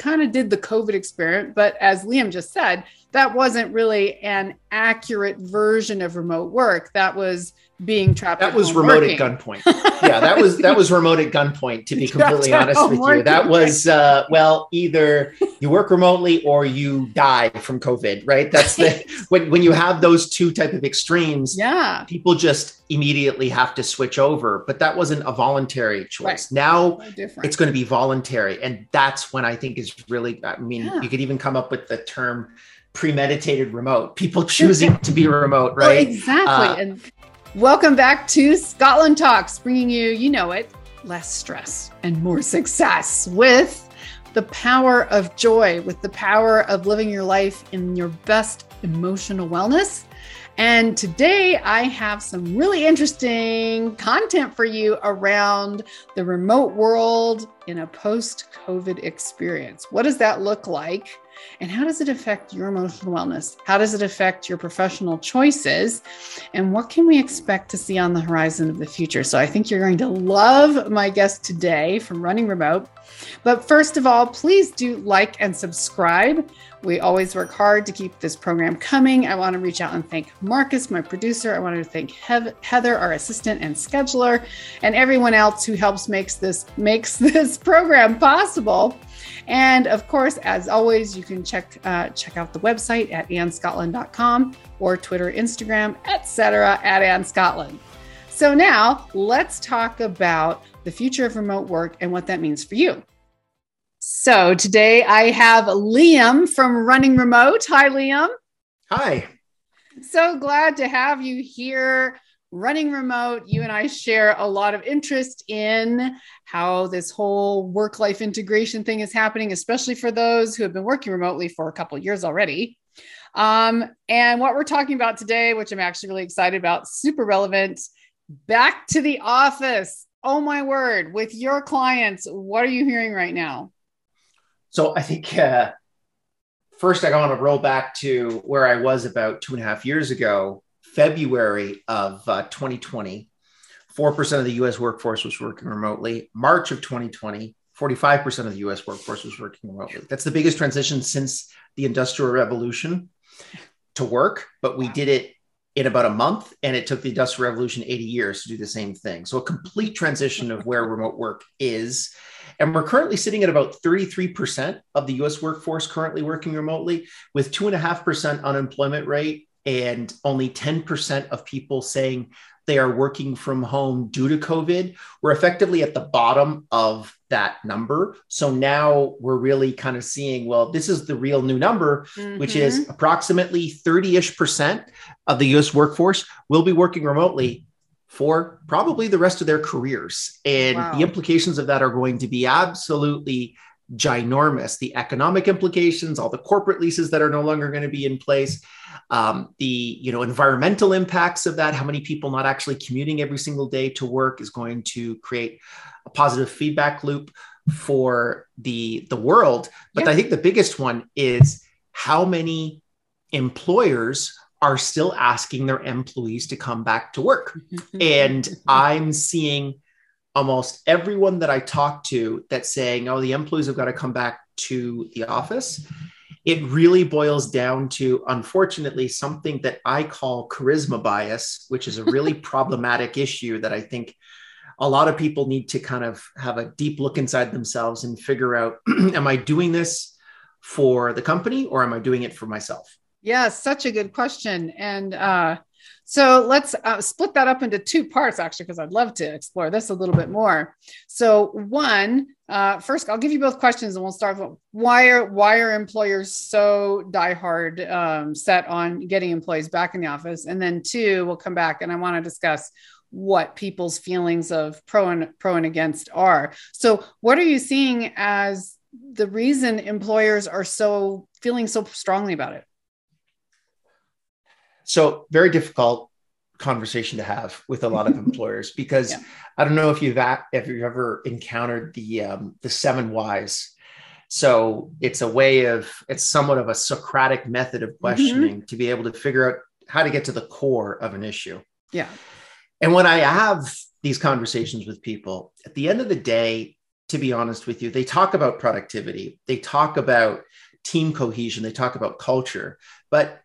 kind of did the COVID experiment. But as Liam just said, that wasn't really an accurate version of remote work. That was being trapped. That was remote working. at gunpoint. yeah, that was that was remote at gunpoint. To be completely honest with working. you, that was uh, well, either you work remotely or you die from COVID. Right. That's the when when you have those two type of extremes. Yeah. People just immediately have to switch over, but that wasn't a voluntary choice. Right. Now it's going to be voluntary, and that's when I think is really. I mean, yeah. you could even come up with the term premeditated remote people choosing to be remote right well, exactly uh, and Welcome back to Scotland Talks, bringing you, you know it, less stress and more success with the power of joy, with the power of living your life in your best emotional wellness. And today I have some really interesting content for you around the remote world in a post COVID experience. What does that look like? And how does it affect your emotional wellness? How does it affect your professional choices? And what can we expect to see on the horizon of the future? So I think you're going to love my guest today from Running Remote. But first of all, please do like and subscribe. We always work hard to keep this program coming. I want to reach out and thank Marcus, my producer. I want to thank Heather, our assistant and scheduler, and everyone else who helps makes this makes this program possible. And of course, as always, you can check uh, check out the website at annscotland.com or Twitter, Instagram, etc. at AnnScotland. So now let's talk about the future of remote work and what that means for you. So today I have Liam from Running Remote. Hi, Liam. Hi. So glad to have you here. Running remote, you and I share a lot of interest in how this whole work life integration thing is happening, especially for those who have been working remotely for a couple years already. Um, and what we're talking about today, which I'm actually really excited about, super relevant, back to the office. Oh my word, with your clients, what are you hearing right now? So I think uh, first I want to roll back to where I was about two and a half years ago, February of uh, 2020. 4% of the US workforce was working remotely. March of 2020, 45% of the US workforce was working remotely. That's the biggest transition since the Industrial Revolution to work, but we did it in about a month and it took the industrial revolution 80 years to do the same thing so a complete transition of where remote work is and we're currently sitting at about 33% of the us workforce currently working remotely with 2.5% unemployment rate and only 10% of people saying they are working from home due to COVID, we're effectively at the bottom of that number. So now we're really kind of seeing, well, this is the real new number, mm-hmm. which is mm-hmm. approximately 30 ish percent of the US workforce will be working remotely for probably the rest of their careers. And wow. the implications of that are going to be absolutely ginormous. The economic implications, all the corporate leases that are no longer going to be in place, um, the you know environmental impacts of that, how many people not actually commuting every single day to work is going to create a positive feedback loop for the the world. But yeah. I think the biggest one is how many employers are still asking their employees to come back to work. and I'm seeing almost everyone that I talk to that's saying, oh, the employees have got to come back to the office. It really boils down to, unfortunately, something that I call charisma bias, which is a really problematic issue that I think a lot of people need to kind of have a deep look inside themselves and figure out am I doing this for the company or am I doing it for myself? Yeah, such a good question. And uh, so let's uh, split that up into two parts, actually, because I'd love to explore this a little bit more. So, one, uh, first, I'll give you both questions, and we'll start with why are why are employers so diehard um, set on getting employees back in the office, and then two, we'll come back and I want to discuss what people's feelings of pro and pro and against are. So, what are you seeing as the reason employers are so feeling so strongly about it? So very difficult conversation to have with a lot of employers because yeah. I don't know if you've if you've ever encountered the um, the seven whys. So it's a way of it's somewhat of a Socratic method of mm-hmm. questioning mm-hmm. to be able to figure out how to get to the core of an issue. Yeah. And when I have these conversations with people, at the end of the day, to be honest with you. They talk about productivity, they talk about team cohesion, they talk about culture, but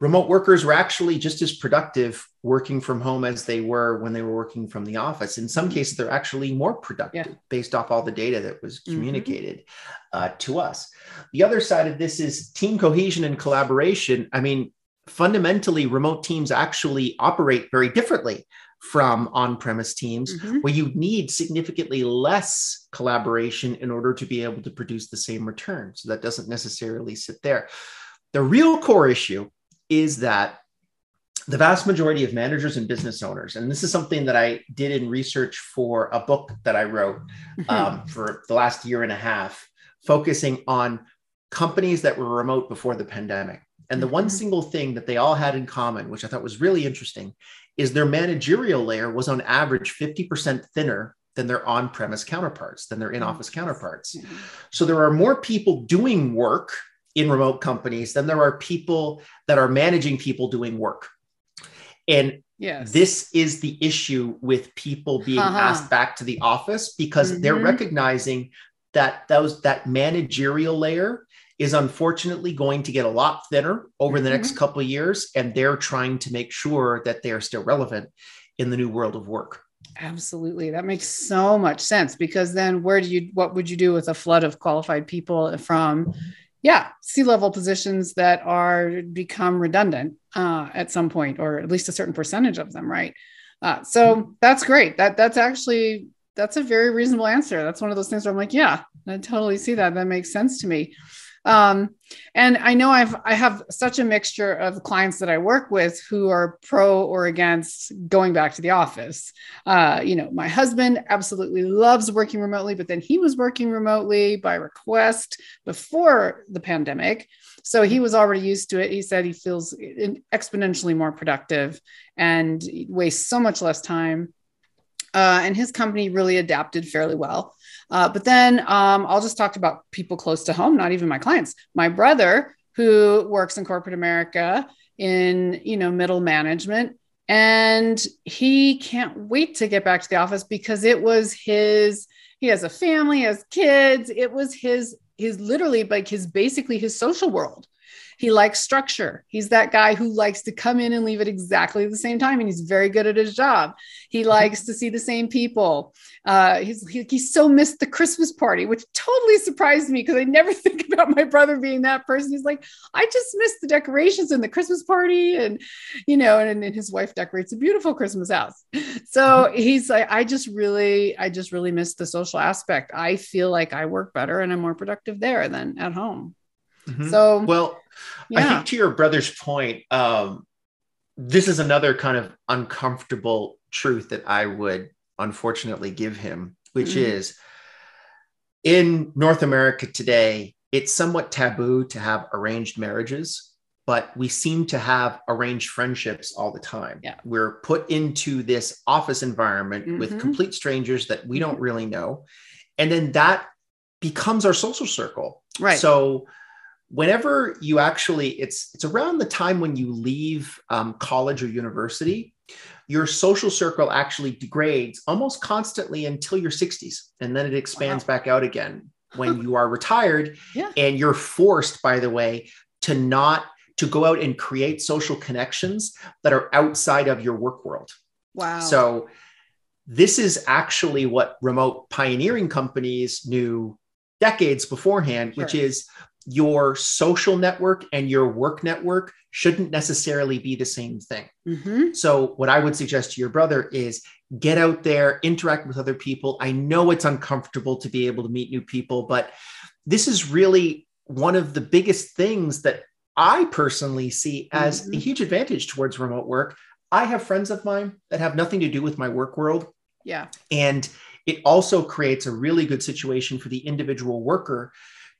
remote workers were actually just as productive working from home as they were when they were working from the office. In some cases, they're actually more productive yeah. based off all the data that was mm-hmm. communicated mm-hmm. uh, to us. The other side of this is team cohesion and collaboration. I mean, fundamentally, remote teams actually operate very differently from on-premise teams mm-hmm. where you need significantly less collaboration in order to be able to produce the same return so that doesn't necessarily sit there the real core issue is that the vast majority of managers and business owners, and this is something that I did in research for a book that I wrote mm-hmm. um, for the last year and a half, focusing on companies that were remote before the pandemic. And the one mm-hmm. single thing that they all had in common, which I thought was really interesting, is their managerial layer was on average 50% thinner than their on premise counterparts, than their in office counterparts. Mm-hmm. So there are more people doing work in remote companies then there are people that are managing people doing work. And yes. this is the issue with people being uh-huh. asked back to the office because mm-hmm. they're recognizing that those that managerial layer is unfortunately going to get a lot thinner over mm-hmm. the next mm-hmm. couple of years and they're trying to make sure that they are still relevant in the new world of work absolutely that makes so much sense because then where do you what would you do with a flood of qualified people from yeah C level positions that are become redundant uh, at some point or at least a certain percentage of them right? Uh, so mm-hmm. that's great. That that's actually that's a very reasonable answer. That's one of those things where i'm like yeah i totally see that. That makes sense to me um, and I know I've I have such a mixture of clients that I work with who are pro or against going back to the office. Uh, you know, my husband absolutely loves working remotely, but then he was working remotely by request before the pandemic. So he was already used to it. He said he feels exponentially more productive and wastes so much less time. Uh, and his company really adapted fairly well. Uh, but then um, I'll just talk about people close to home, not even my clients. My brother, who works in corporate America in you know middle management, and he can't wait to get back to the office because it was his. He has a family, has kids. It was his his literally like his basically his social world. He likes structure. He's that guy who likes to come in and leave at exactly the same time, and he's very good at his job. He mm-hmm. likes to see the same people. Uh, he's he, he so missed the Christmas party, which totally surprised me because I never think about my brother being that person. He's like, I just missed the decorations and the Christmas party, and you know, and, and his wife decorates a beautiful Christmas house. So mm-hmm. he's like, I just really, I just really miss the social aspect. I feel like I work better and I'm more productive there than at home. Mm-hmm. So, well, yeah. I think to your brother's point, um, this is another kind of uncomfortable truth that I would unfortunately give him, which mm-hmm. is in North America today, it's somewhat taboo to have arranged marriages, but we seem to have arranged friendships all the time. Yeah. We're put into this office environment mm-hmm. with complete strangers that we don't really know. And then that becomes our social circle. Right. So whenever you actually it's it's around the time when you leave um, college or university your social circle actually degrades almost constantly until your 60s and then it expands wow. back out again when you are retired yeah. and you're forced by the way to not to go out and create social connections that are outside of your work world wow so this is actually what remote pioneering companies knew decades beforehand sure. which is your social network and your work network shouldn't necessarily be the same thing. Mm-hmm. So, what I would suggest to your brother is get out there, interact with other people. I know it's uncomfortable to be able to meet new people, but this is really one of the biggest things that I personally see as mm-hmm. a huge advantage towards remote work. I have friends of mine that have nothing to do with my work world. Yeah. And it also creates a really good situation for the individual worker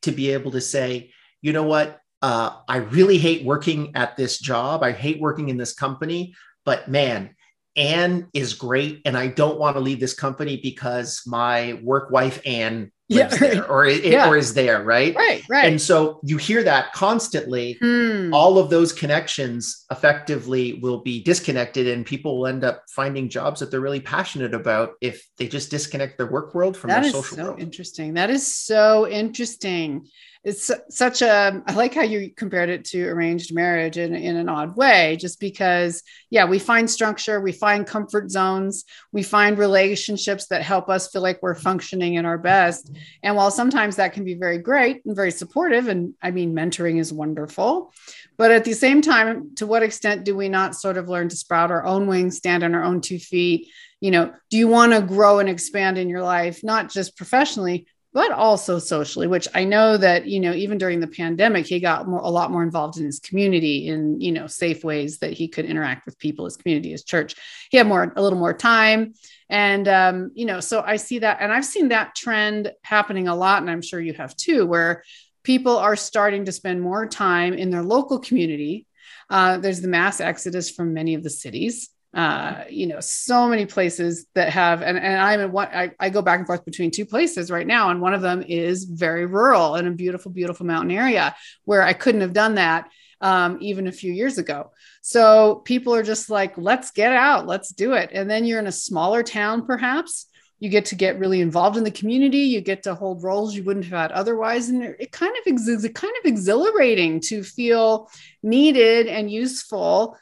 to be able to say, you know what, uh, I really hate working at this job. I hate working in this company, but man, Anne is great. And I don't want to leave this company because my work wife, Anne, Yeah, there or, it, Yeah. or is there, right? right, right. And so you hear that constantly. Hmm. All of those connections effectively will be disconnected, and people will end up finding jobs that they're really passionate about if they just disconnect their work world from That their is social so world. interesting. That is so interesting. It's such a, I like how you compared it to arranged marriage in, in an odd way, just because, yeah, we find structure, we find comfort zones, we find relationships that help us feel like we're functioning in our best. And while sometimes that can be very great and very supportive, and I mean, mentoring is wonderful, but at the same time, to what extent do we not sort of learn to sprout our own wings, stand on our own two feet? You know, do you want to grow and expand in your life, not just professionally, but also socially, which I know that, you know, even during the pandemic, he got more, a lot more involved in his community in, you know, safe ways that he could interact with people, his community, his church. He had more, a little more time. And, um, you know, so I see that, and I've seen that trend happening a lot. And I'm sure you have too, where people are starting to spend more time in their local community. Uh, there's the mass exodus from many of the cities uh you know so many places that have and, and i'm in one I, I go back and forth between two places right now and one of them is very rural in a beautiful beautiful mountain area where i couldn't have done that um, even a few years ago. So people are just like let's get out let's do it. And then you're in a smaller town perhaps. You get to get really involved in the community. You get to hold roles you wouldn't have had otherwise. And it kind of ex- it's kind of exhilarating to feel needed and useful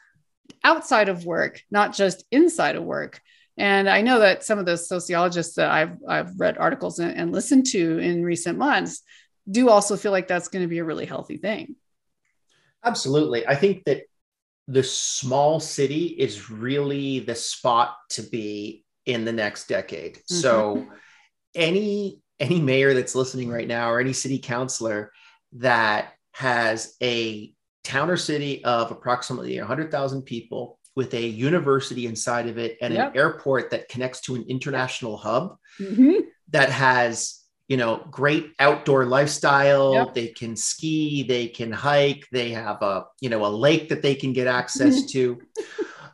outside of work, not just inside of work. And I know that some of the sociologists that I've, I've read articles and, and listened to in recent months do also feel like that's going to be a really healthy thing. Absolutely. I think that the small city is really the spot to be in the next decade. Mm-hmm. So any any mayor that's listening right now or any city councilor that has a town or city of approximately 100,000 people with a university inside of it and Yep. an airport that connects to an international hub Mhm. that has you know great outdoor lifestyle Yep. they can ski they can hike they have a you know a lake that they can get access to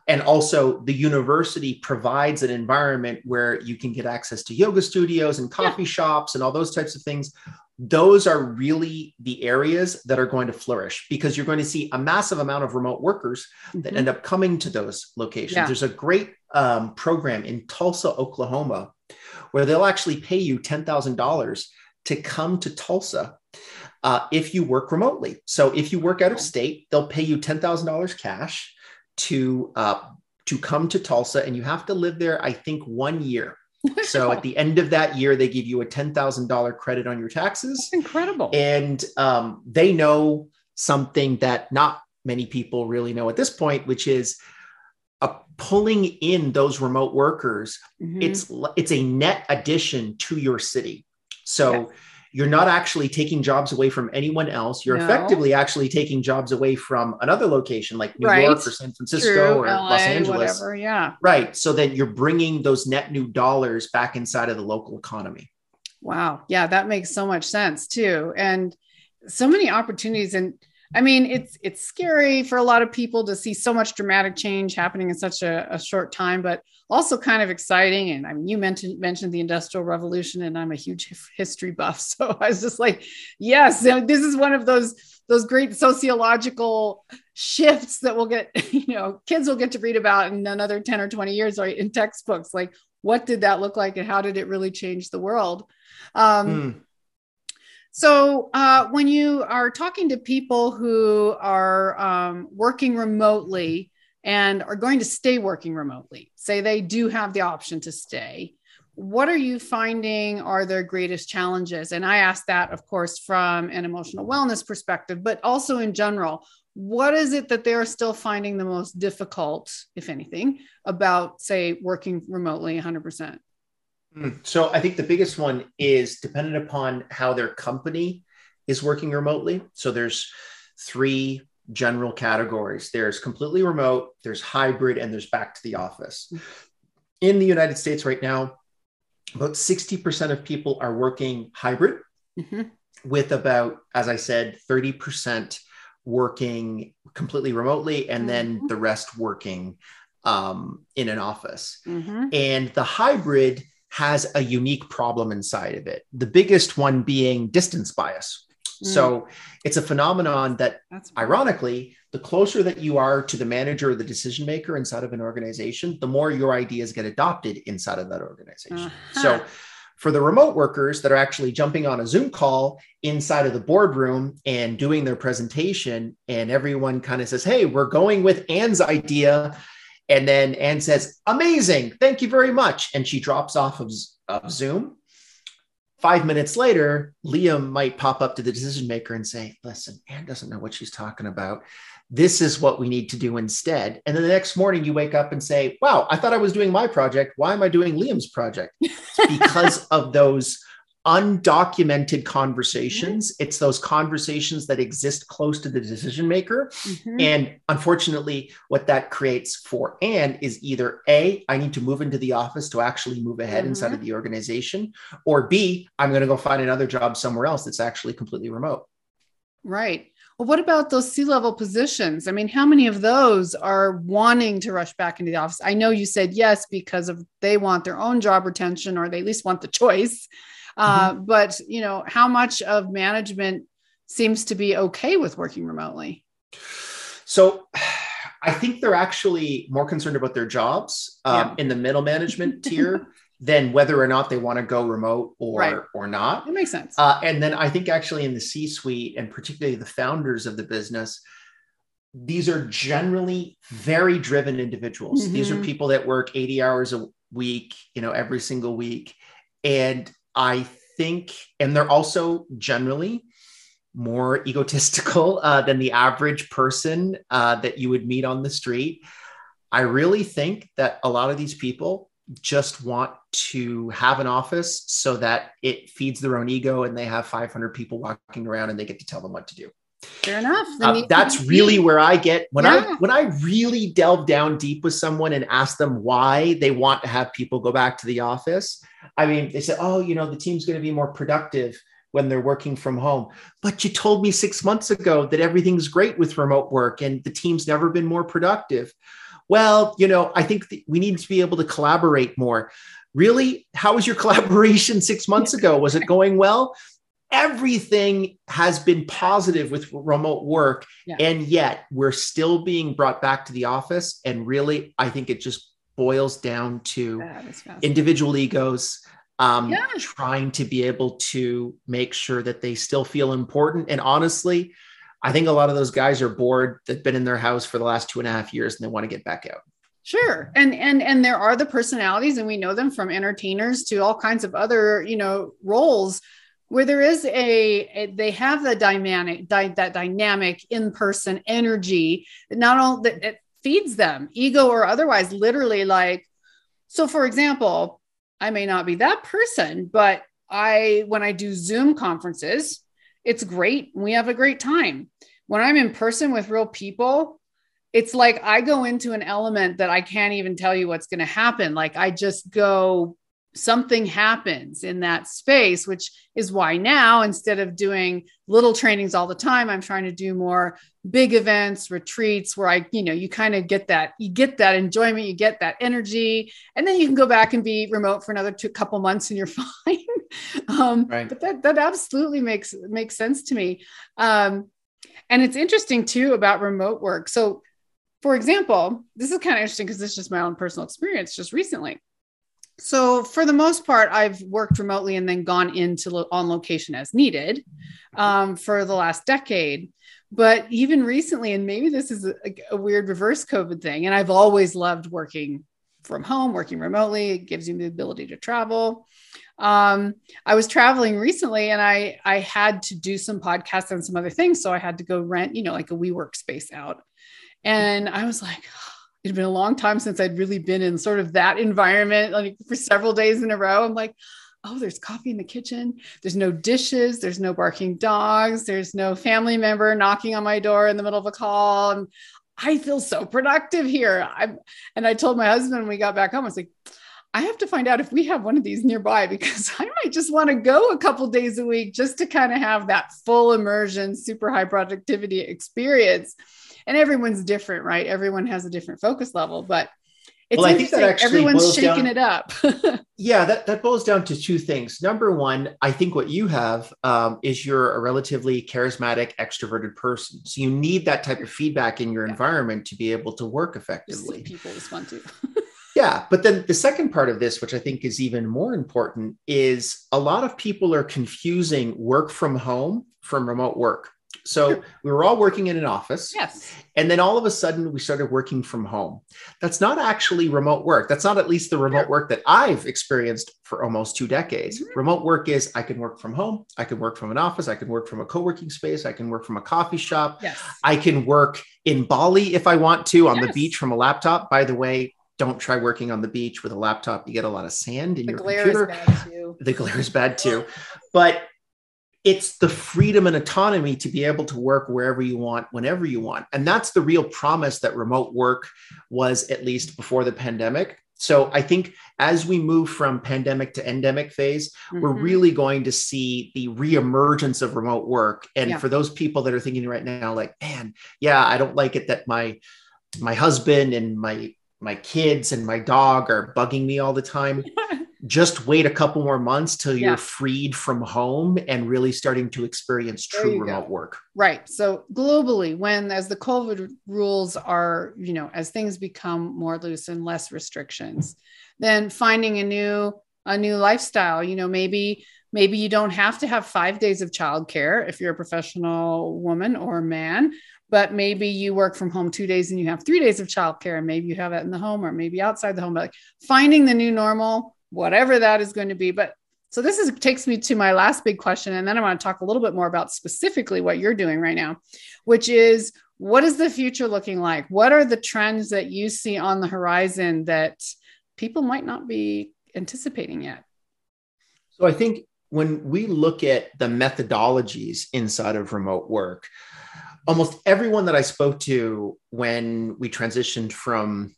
and also the university provides an environment where you can get access to yoga studios and coffee shops and all those types of things those are really the areas that are going to flourish because you're going to see a massive amount of remote workers that Mhm. end up coming to those locations. Yeah. There's a great um, program in Tulsa, Oklahoma, where they'll actually pay you $10,000 to come to Tulsa uh, if you work remotely. So if you work out of state, they'll pay you $10,000 cash to uh, to come to Tulsa, and you have to live there. I think one year. So at the end of that year, they give you a $10,000 credit on your taxes That's incredible. and um, they know something that not many people really know at this point, which is uh, pulling in those remote workers. Mhm. It's it's a net addition to your city. So Yeah. You're not actually taking jobs away from anyone else. You're No. effectively actually taking jobs away from another location like New Right. York or San Francisco True, or LA, Los Angeles. whatever. Yeah. Right. So then you're bringing those net new dollars back inside of the local economy. Wow. Yeah, that makes so much sense too. And so many opportunities and I mean, it's it's scary for a lot of people to see so much dramatic change happening in such a, a short time, but also kind of exciting. And I mean, you mentioned mentioned the Industrial Revolution, and I'm a huge history buff, so I was just like, yes, this is one of those those great sociological shifts that we'll get, you know, kids will get to read about in another 10 or 20 years, right, in textbooks. Like, what did that look like, and how did it really change the world? Um, Hmm. So, uh, when you are talking to people who are um, working remotely and are going to stay working remotely, say they do have the option to stay, what are you finding are their greatest challenges? And I ask that, of course, from an emotional wellness perspective, but also in general. What is it that they're still finding the most difficult, if anything, about, say, working remotely 100%? Mm. So I think the biggest one is dependent upon how their company is working remotely. So there's three general categories. There's completely remote, there's hybrid, and there's back to the office. In the United States right now, about 60% of people are working hybrid, Mhm. with about, as I said, 30% working completely remotely, and then Mhm. the rest working um, in an office. Mhm. And the hybrid has a unique problem inside of it. The biggest one being distance bias. Mm. So it's a phenomenon that, That's ironically, the closer that you are to the manager or the decision maker inside of an organization, the more your ideas get adopted inside of that organization. Uh-huh. So for the remote workers that are actually jumping on a Zoom call inside of the boardroom and doing their presentation, and everyone kind of says, Hey, we're going with Anne's idea. And then Anne says, Amazing. Thank you very much. And she drops off of, of Zoom. Five minutes later, Liam might pop up to the decision maker and say, Listen, Anne doesn't know what she's talking about this is what we need to do instead. And then the next morning you wake up and say, wow, I thought I was doing my project. Why am I doing Liam's project? because of those undocumented conversations. Mm-hmm. It's those conversations that exist close to the decision maker. Mm-hmm. And unfortunately, what that creates for Anne is either A, I need to move into the office to actually move ahead mm-hmm. inside of the organization, or B, I'm going to go find another job somewhere else that's actually completely remote. Right. Well, what about those C level positions? I mean, how many of those are wanting to rush back into the office? I know you said yes because of they want their own job retention or they at least want the choice. Uh, mm-hmm. but you know, how much of management seems to be okay with working remotely? So, I think they're actually more concerned about their jobs um, yeah. in the middle management tier than whether or not they want to go remote or right. or not. It makes sense. Uh, and then I think actually in the C-suite and particularly the founders of the business, these are generally very driven individuals. Mm-hmm. These are mm-hmm. people that work 80 hours a week, you know, every single week. And I think, and they're also generally more egotistical uh, than the average person uh, that you would meet on the street. I really think that a lot of these people just want to have an office so that it feeds their own ego and they have 500 people walking around and they get to tell them what to do. Fair enough. Uh, that's really where I get when yeah. I when I really delve down deep with someone and ask them why they want to have people go back to the office. I mean, they say, "Oh, you know, the team's going to be more productive when they're working from home." But you told me 6 months ago that everything's great with remote work and the team's never been more productive well, you know, I think we need to be able to collaborate more. Really? How was your collaboration six months ago? Was it going well? Everything has been positive with remote work. Yeah. And yet we're still being brought back to the office. And really, I think it just boils down to individual egos um, yeah. trying to be able to make sure that they still feel important. And honestly, I think a lot of those guys are bored that've been in their house for the last two and a half years and they want to get back out. Sure. And and and there are the personalities and we know them from entertainers to all kinds of other, you know, roles where there is a, a they have the dynamic di- that dynamic in-person energy that not only that it feeds them, ego or otherwise, literally like so for example, I may not be that person, but I when I do Zoom conferences, it's great. We have a great time. When I'm in person with real people, it's like I go into an element that I can't even tell you what's going to happen. Like I just go, something happens in that space, which is why now instead of doing little trainings all the time, I'm trying to do more big events, retreats where I, you know, you kind of get that, you get that enjoyment, you get that energy, and then you can go back and be remote for another two couple months and you're fine. um, right. But that that absolutely makes makes sense to me. Um, and it's interesting too about remote work. So, for example, this is kind of interesting because this is just my own personal experience just recently. So, for the most part, I've worked remotely and then gone into lo- on location as needed um, for the last decade. But even recently, and maybe this is a, a weird reverse COVID thing, and I've always loved working from home, working remotely. It gives you the ability to travel um, I was traveling recently and I I had to do some podcasts and some other things. So I had to go rent, you know, like a WeWork space out. And I was like, it had been a long time since I'd really been in sort of that environment, like for several days in a row. I'm like, oh, there's coffee in the kitchen. There's no dishes. There's no barking dogs. There's no family member knocking on my door in the middle of a call. And I feel so productive here. I'm, and I told my husband when we got back home, I was like, I have to find out if we have one of these nearby because I might just want to go a couple days a week just to kind of have that full immersion, super high productivity experience. And everyone's different, right? Everyone has a different focus level. But It's well, I think that actually everyone's shaking down, it up. yeah, that, that boils down to two things. Number one, I think what you have um, is you're a relatively charismatic, extroverted person. So you need that type of feedback in your yeah. environment to be able to work effectively. People respond to. yeah. But then the second part of this, which I think is even more important, is a lot of people are confusing work from home from remote work. So we were all working in an office. Yes. And then all of a sudden we started working from home. That's not actually remote work. That's not at least the remote work that I've experienced for almost two decades. Mm-hmm. Remote work is I can work from home, I can work from an office, I can work from a co-working space, I can work from a coffee shop. Yes. I can work in Bali if I want to on yes. the beach from a laptop. By the way, don't try working on the beach with a laptop. You get a lot of sand in the your computer. The glare is bad too. But it's the freedom and autonomy to be able to work wherever you want whenever you want and that's the real promise that remote work was at least before the pandemic so i think as we move from pandemic to endemic phase mm-hmm. we're really going to see the reemergence of remote work and yeah. for those people that are thinking right now like man yeah i don't like it that my my husband and my my kids and my dog are bugging me all the time just wait a couple more months till you're yeah. freed from home and really starting to experience true remote go. work. Right. So globally, when as the COVID rules are, you know, as things become more loose and less restrictions, then finding a new a new lifestyle, you know, maybe maybe you don't have to have 5 days of childcare if you're a professional woman or man, but maybe you work from home 2 days and you have 3 days of childcare and maybe you have that in the home or maybe outside the home, but like finding the new normal whatever that is going to be. But so this is takes me to my last big question. And then I want to talk a little bit more about specifically what you're doing right now, which is what is the future looking like? What are the trends that you see on the horizon that people might not be anticipating yet? So I think when we look at the methodologies inside of remote work, almost everyone that I spoke to when we transitioned from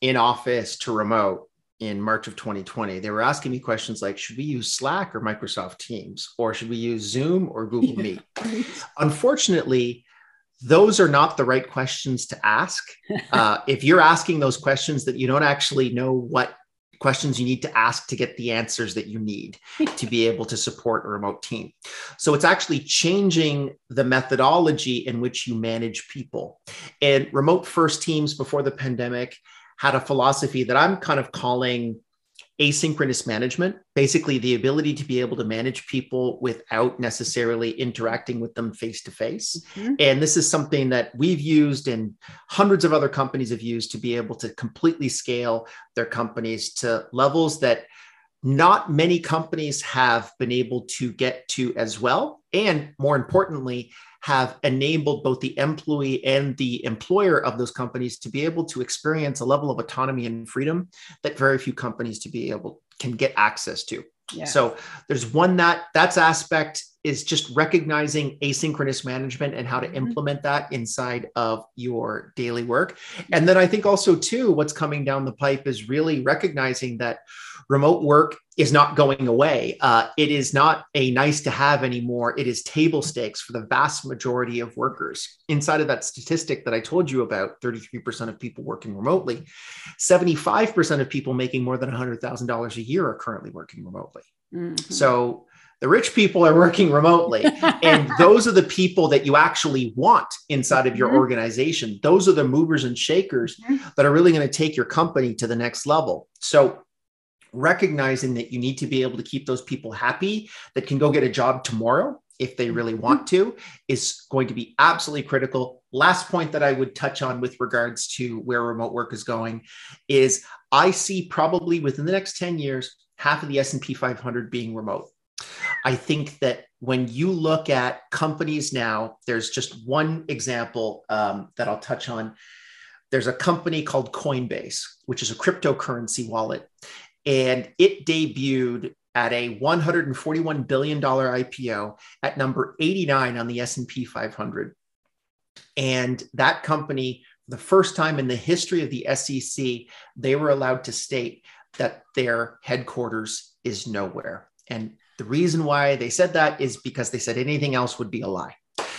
in office to remote in March of 2020, they were asking me questions like Should we use Slack or Microsoft Teams? Or should we use Zoom or Google Meet? Unfortunately, those are not the right questions to ask. Uh, if you're asking those questions that you don't actually know what questions you need to ask to get the answers that you need to be able to support a remote team. So it's actually changing the methodology in which you manage people. And remote first teams before the pandemic had a philosophy that I'm kind of calling asynchronous management basically the ability to be able to manage people without necessarily interacting with them face to face and this is something that we've used and hundreds of other companies have used to be able to completely scale their companies to levels that not many companies have been able to get to as well. And more importantly have enabled both the employee and the employer of those companies to be able to experience a level of autonomy and freedom that very few companies to be able can get access to. Yeah. So there's one that that's aspect is just recognizing asynchronous management and how to mm-hmm. implement that inside of your daily work. And then I think also too what's coming down the pipe is really recognizing that remote work is not going away. Uh, it is not a nice to have anymore. It is table stakes for the vast majority of workers. Inside of that statistic that I told you about, 33% of people working remotely, 75% of people making more than $100,000 a year are currently working remotely. Mm-hmm. So the rich people are working remotely. and those are the people that you actually want inside of your mm-hmm. organization. Those are the movers and shakers mm-hmm. that are really going to take your company to the next level. So recognizing that you need to be able to keep those people happy that can go get a job tomorrow if they really mm-hmm. want to is going to be absolutely critical last point that i would touch on with regards to where remote work is going is i see probably within the next 10 years half of the s&p 500 being remote i think that when you look at companies now there's just one example um, that i'll touch on there's a company called coinbase which is a cryptocurrency wallet and it debuted at a 141 billion dollar IPO at number 89 on the S&P 500. And that company, the first time in the history of the SEC, they were allowed to state that their headquarters is nowhere. And the reason why they said that is because they said anything else would be a lie.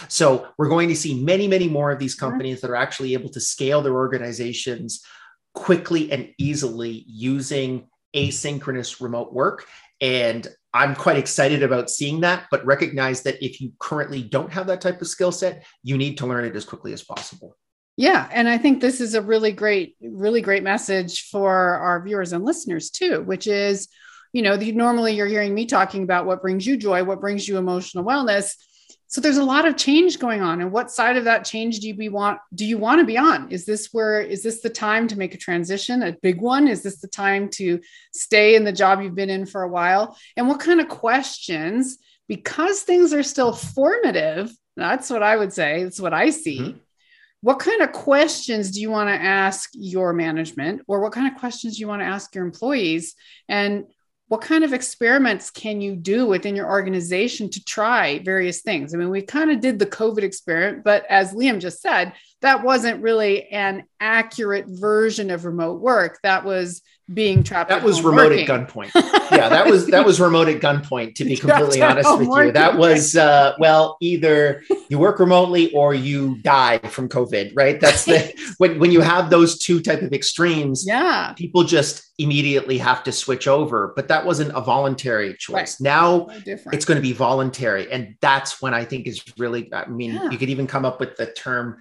So we're going to see many, many more of these companies that are actually able to scale their organizations quickly and easily using asynchronous remote work. And I'm quite excited about seeing that, but recognize that if you currently don't have that type of skill set, you need to learn it as quickly as possible. Yeah. And I think this is a really great, really great message for our viewers and listeners too, which is, you know, the, normally you're hearing me talking about what brings you joy, what brings you emotional wellness. So there's a lot of change going on. And what side of that change do you be want do you want to be on? Is this where is this the time to make a transition, a big one? Is this the time to stay in the job you've been in for a while? And what kind of questions, because things are still formative, that's what I would say, that's what I see. Mm-hmm. What kind of questions do you want to ask your management, or what kind of questions do you want to ask your employees? And what kind of experiments can you do within your organization to try various things? I mean, we kind of did the COVID experiment, but as Liam just said, that wasn't really an accurate version of remote work. That was being trapped. That was remote working. at gunpoint. yeah, that was that was remote at gunpoint. To be completely honest with you, that was uh, well, either you work remotely or you die from COVID. Right. That's the when when you have those two type of extremes. Yeah. People just immediately have to switch over, but that wasn't a voluntary choice. Right. Now it's going to be voluntary, and that's when I think is really. I mean, yeah. you could even come up with the term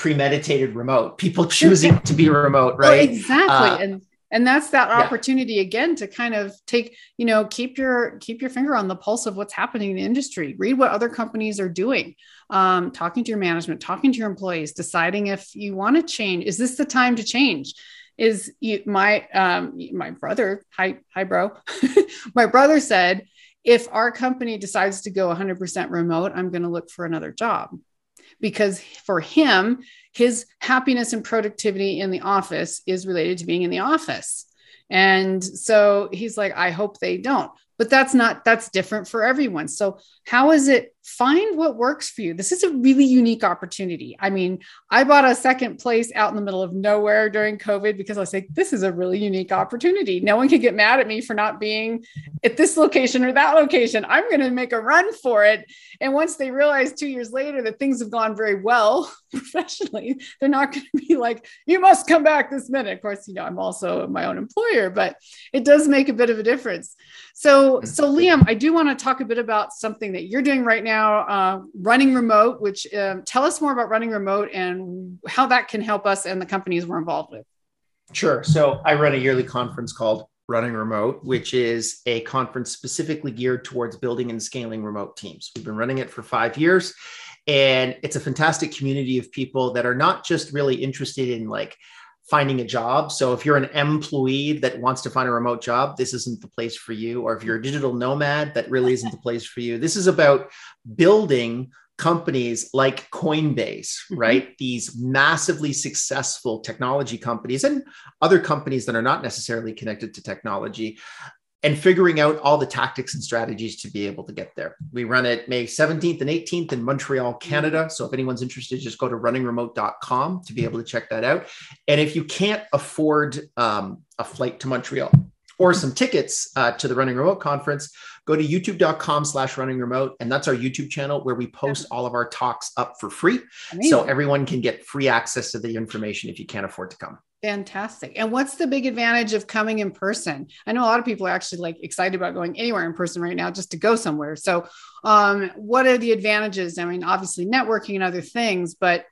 premeditated remote people choosing to be remote right? oh, exactly uh, and and that's that opportunity yeah. again to kind of take you know keep your keep your finger on the pulse of what's happening in the industry. Read what other companies are doing. Um, talking to your management talking to your employees deciding if you want to change. Is this the time to change? Is you, my um, my brother hi hi bro. My brother said if our company decides to go 100% remote i'm going to look for another job because for him, his happiness and productivity in the office is related to being in the office. And so he's like, I hope they don't but that's not that's different for everyone so how is it find what works for you. This is a really unique opportunity. I mean i bought a second place out in the middle of nowhere during covid because i was like this is a really unique opportunity. No one can get mad at me for not being at this location or that location. I'm going to make a run for it. And once they realize two years later that things have gone very well professionally they're not going to be like you must come back this minute. Of course you know i'm also my own employer but it does make a bit of a difference. So, so Liam, I do want to talk a bit about something that you're doing right now, uh, running remote. Which um, tell us more about running remote and how that can help us and the companies we're involved with. Sure. So, I run a yearly conference called Running Remote, which is a conference specifically geared towards building and scaling remote teams. We've been running it for five years, and it's a fantastic community of people that are not just really interested in like finding a job. So if you're an employee that wants to find a remote job, this isn't the place for you. Or if you're a digital nomad, that really isn't the place for you. This is about building companies like Coinbase, mm-hmm. right? These massively successful technology companies and other companies that are not necessarily connected to technology and figuring out all the tactics and strategies to be able to get there. We run it May 17th and 18th in Montreal, Canada. So if anyone's interested, just go to runningremote.com to be able to check that out. And if you can't afford um, a flight to Montreal or some tickets uh, to the Running Remote conference, go to youtube.com slash running remote. And that's our YouTube channel where we post all of our talks up for free. Amazing. So everyone can get free access to the information if you can't afford to come. Fantastic. And what's the big advantage of coming in person? I know a lot of people are actually like excited about going anywhere in person right now just to go somewhere. So, um, what are the advantages? I mean, obviously networking and other things, but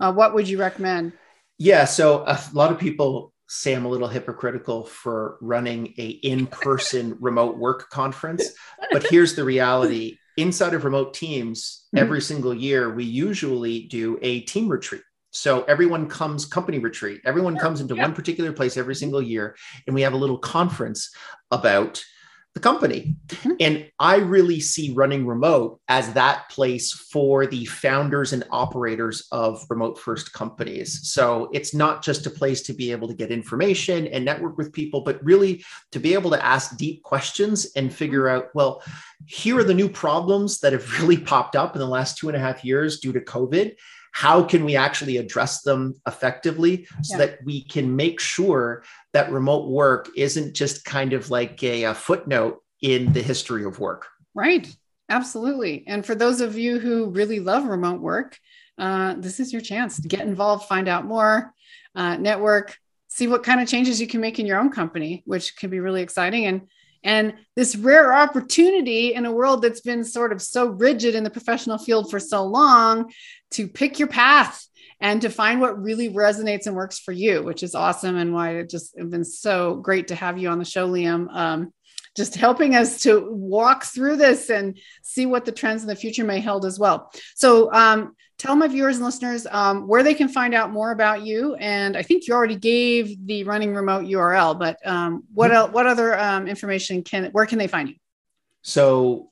uh, what would you recommend? Yeah. So, a lot of people say I'm a little hypocritical for running a in-person remote work conference, but here's the reality. Inside of remote teams, mm-hmm. every single year, we usually do a team retreat. So everyone comes company retreat. Everyone comes into yeah. one particular place every single year, and we have a little conference about the company. Mm-hmm. And I really see running remote as that place for the founders and operators of remote first companies. So it's not just a place to be able to get information and network with people, but really to be able to ask deep questions and figure out, well, here are the new problems that have really popped up in the last two and a half years due to COVID how can we actually address them effectively so yeah. that we can make sure that remote work isn't just kind of like a, a footnote in the history of work right absolutely and for those of you who really love remote work uh, this is your chance to get involved find out more uh, network see what kind of changes you can make in your own company, which can be really exciting. And and this rare opportunity in a world that's been sort of so rigid in the professional field for so long to pick your path and to find what really resonates and works for you, which is awesome. And why it just has been so great to have you on the show, Liam. Um, just helping us to walk through this and see what the trends in the future may hold as well. So, um, tell my viewers and listeners um, where they can find out more about you. And I think you already gave the running remote URL, but um, what mm-hmm. what other um, information can where can they find you? So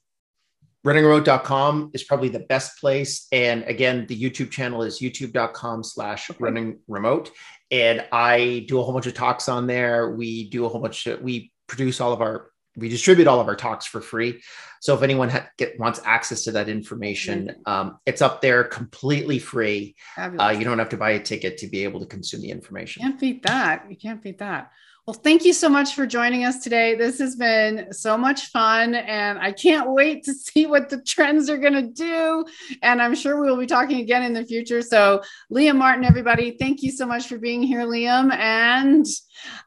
runningremote.com is probably the best place. And again, the YouTube channel is youtube.com slash running remote. And I do a whole bunch of talks on there. We do a whole bunch of, we produce all of our we distribute all of our talks for free. So if anyone ha- get, wants access to that information, mm-hmm. um, it's up there completely free. Uh, you don't have to buy a ticket to be able to consume the information. Can't beat that. You can't beat that. Well, thank you so much for joining us today. This has been so much fun, and I can't wait to see what the trends are going to do. And I'm sure we will be talking again in the future. So, Liam Martin, everybody, thank you so much for being here, Liam. And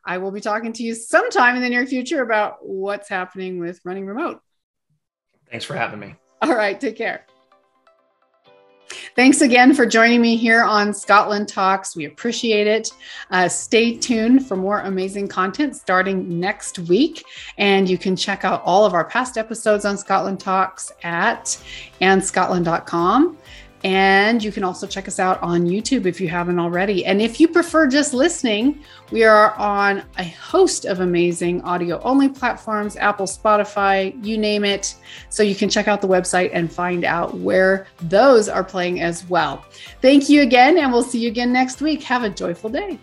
I will be talking to you sometime in the near future about what's happening with running remote. Thanks for having me. All right, take care. Thanks again for joining me here on Scotland Talks. We appreciate it. Uh, stay tuned for more amazing content starting next week. And you can check out all of our past episodes on Scotland Talks at andscotland.com. And you can also check us out on YouTube if you haven't already. And if you prefer just listening, we are on a host of amazing audio only platforms Apple, Spotify, you name it. So you can check out the website and find out where those are playing as well. Thank you again, and we'll see you again next week. Have a joyful day.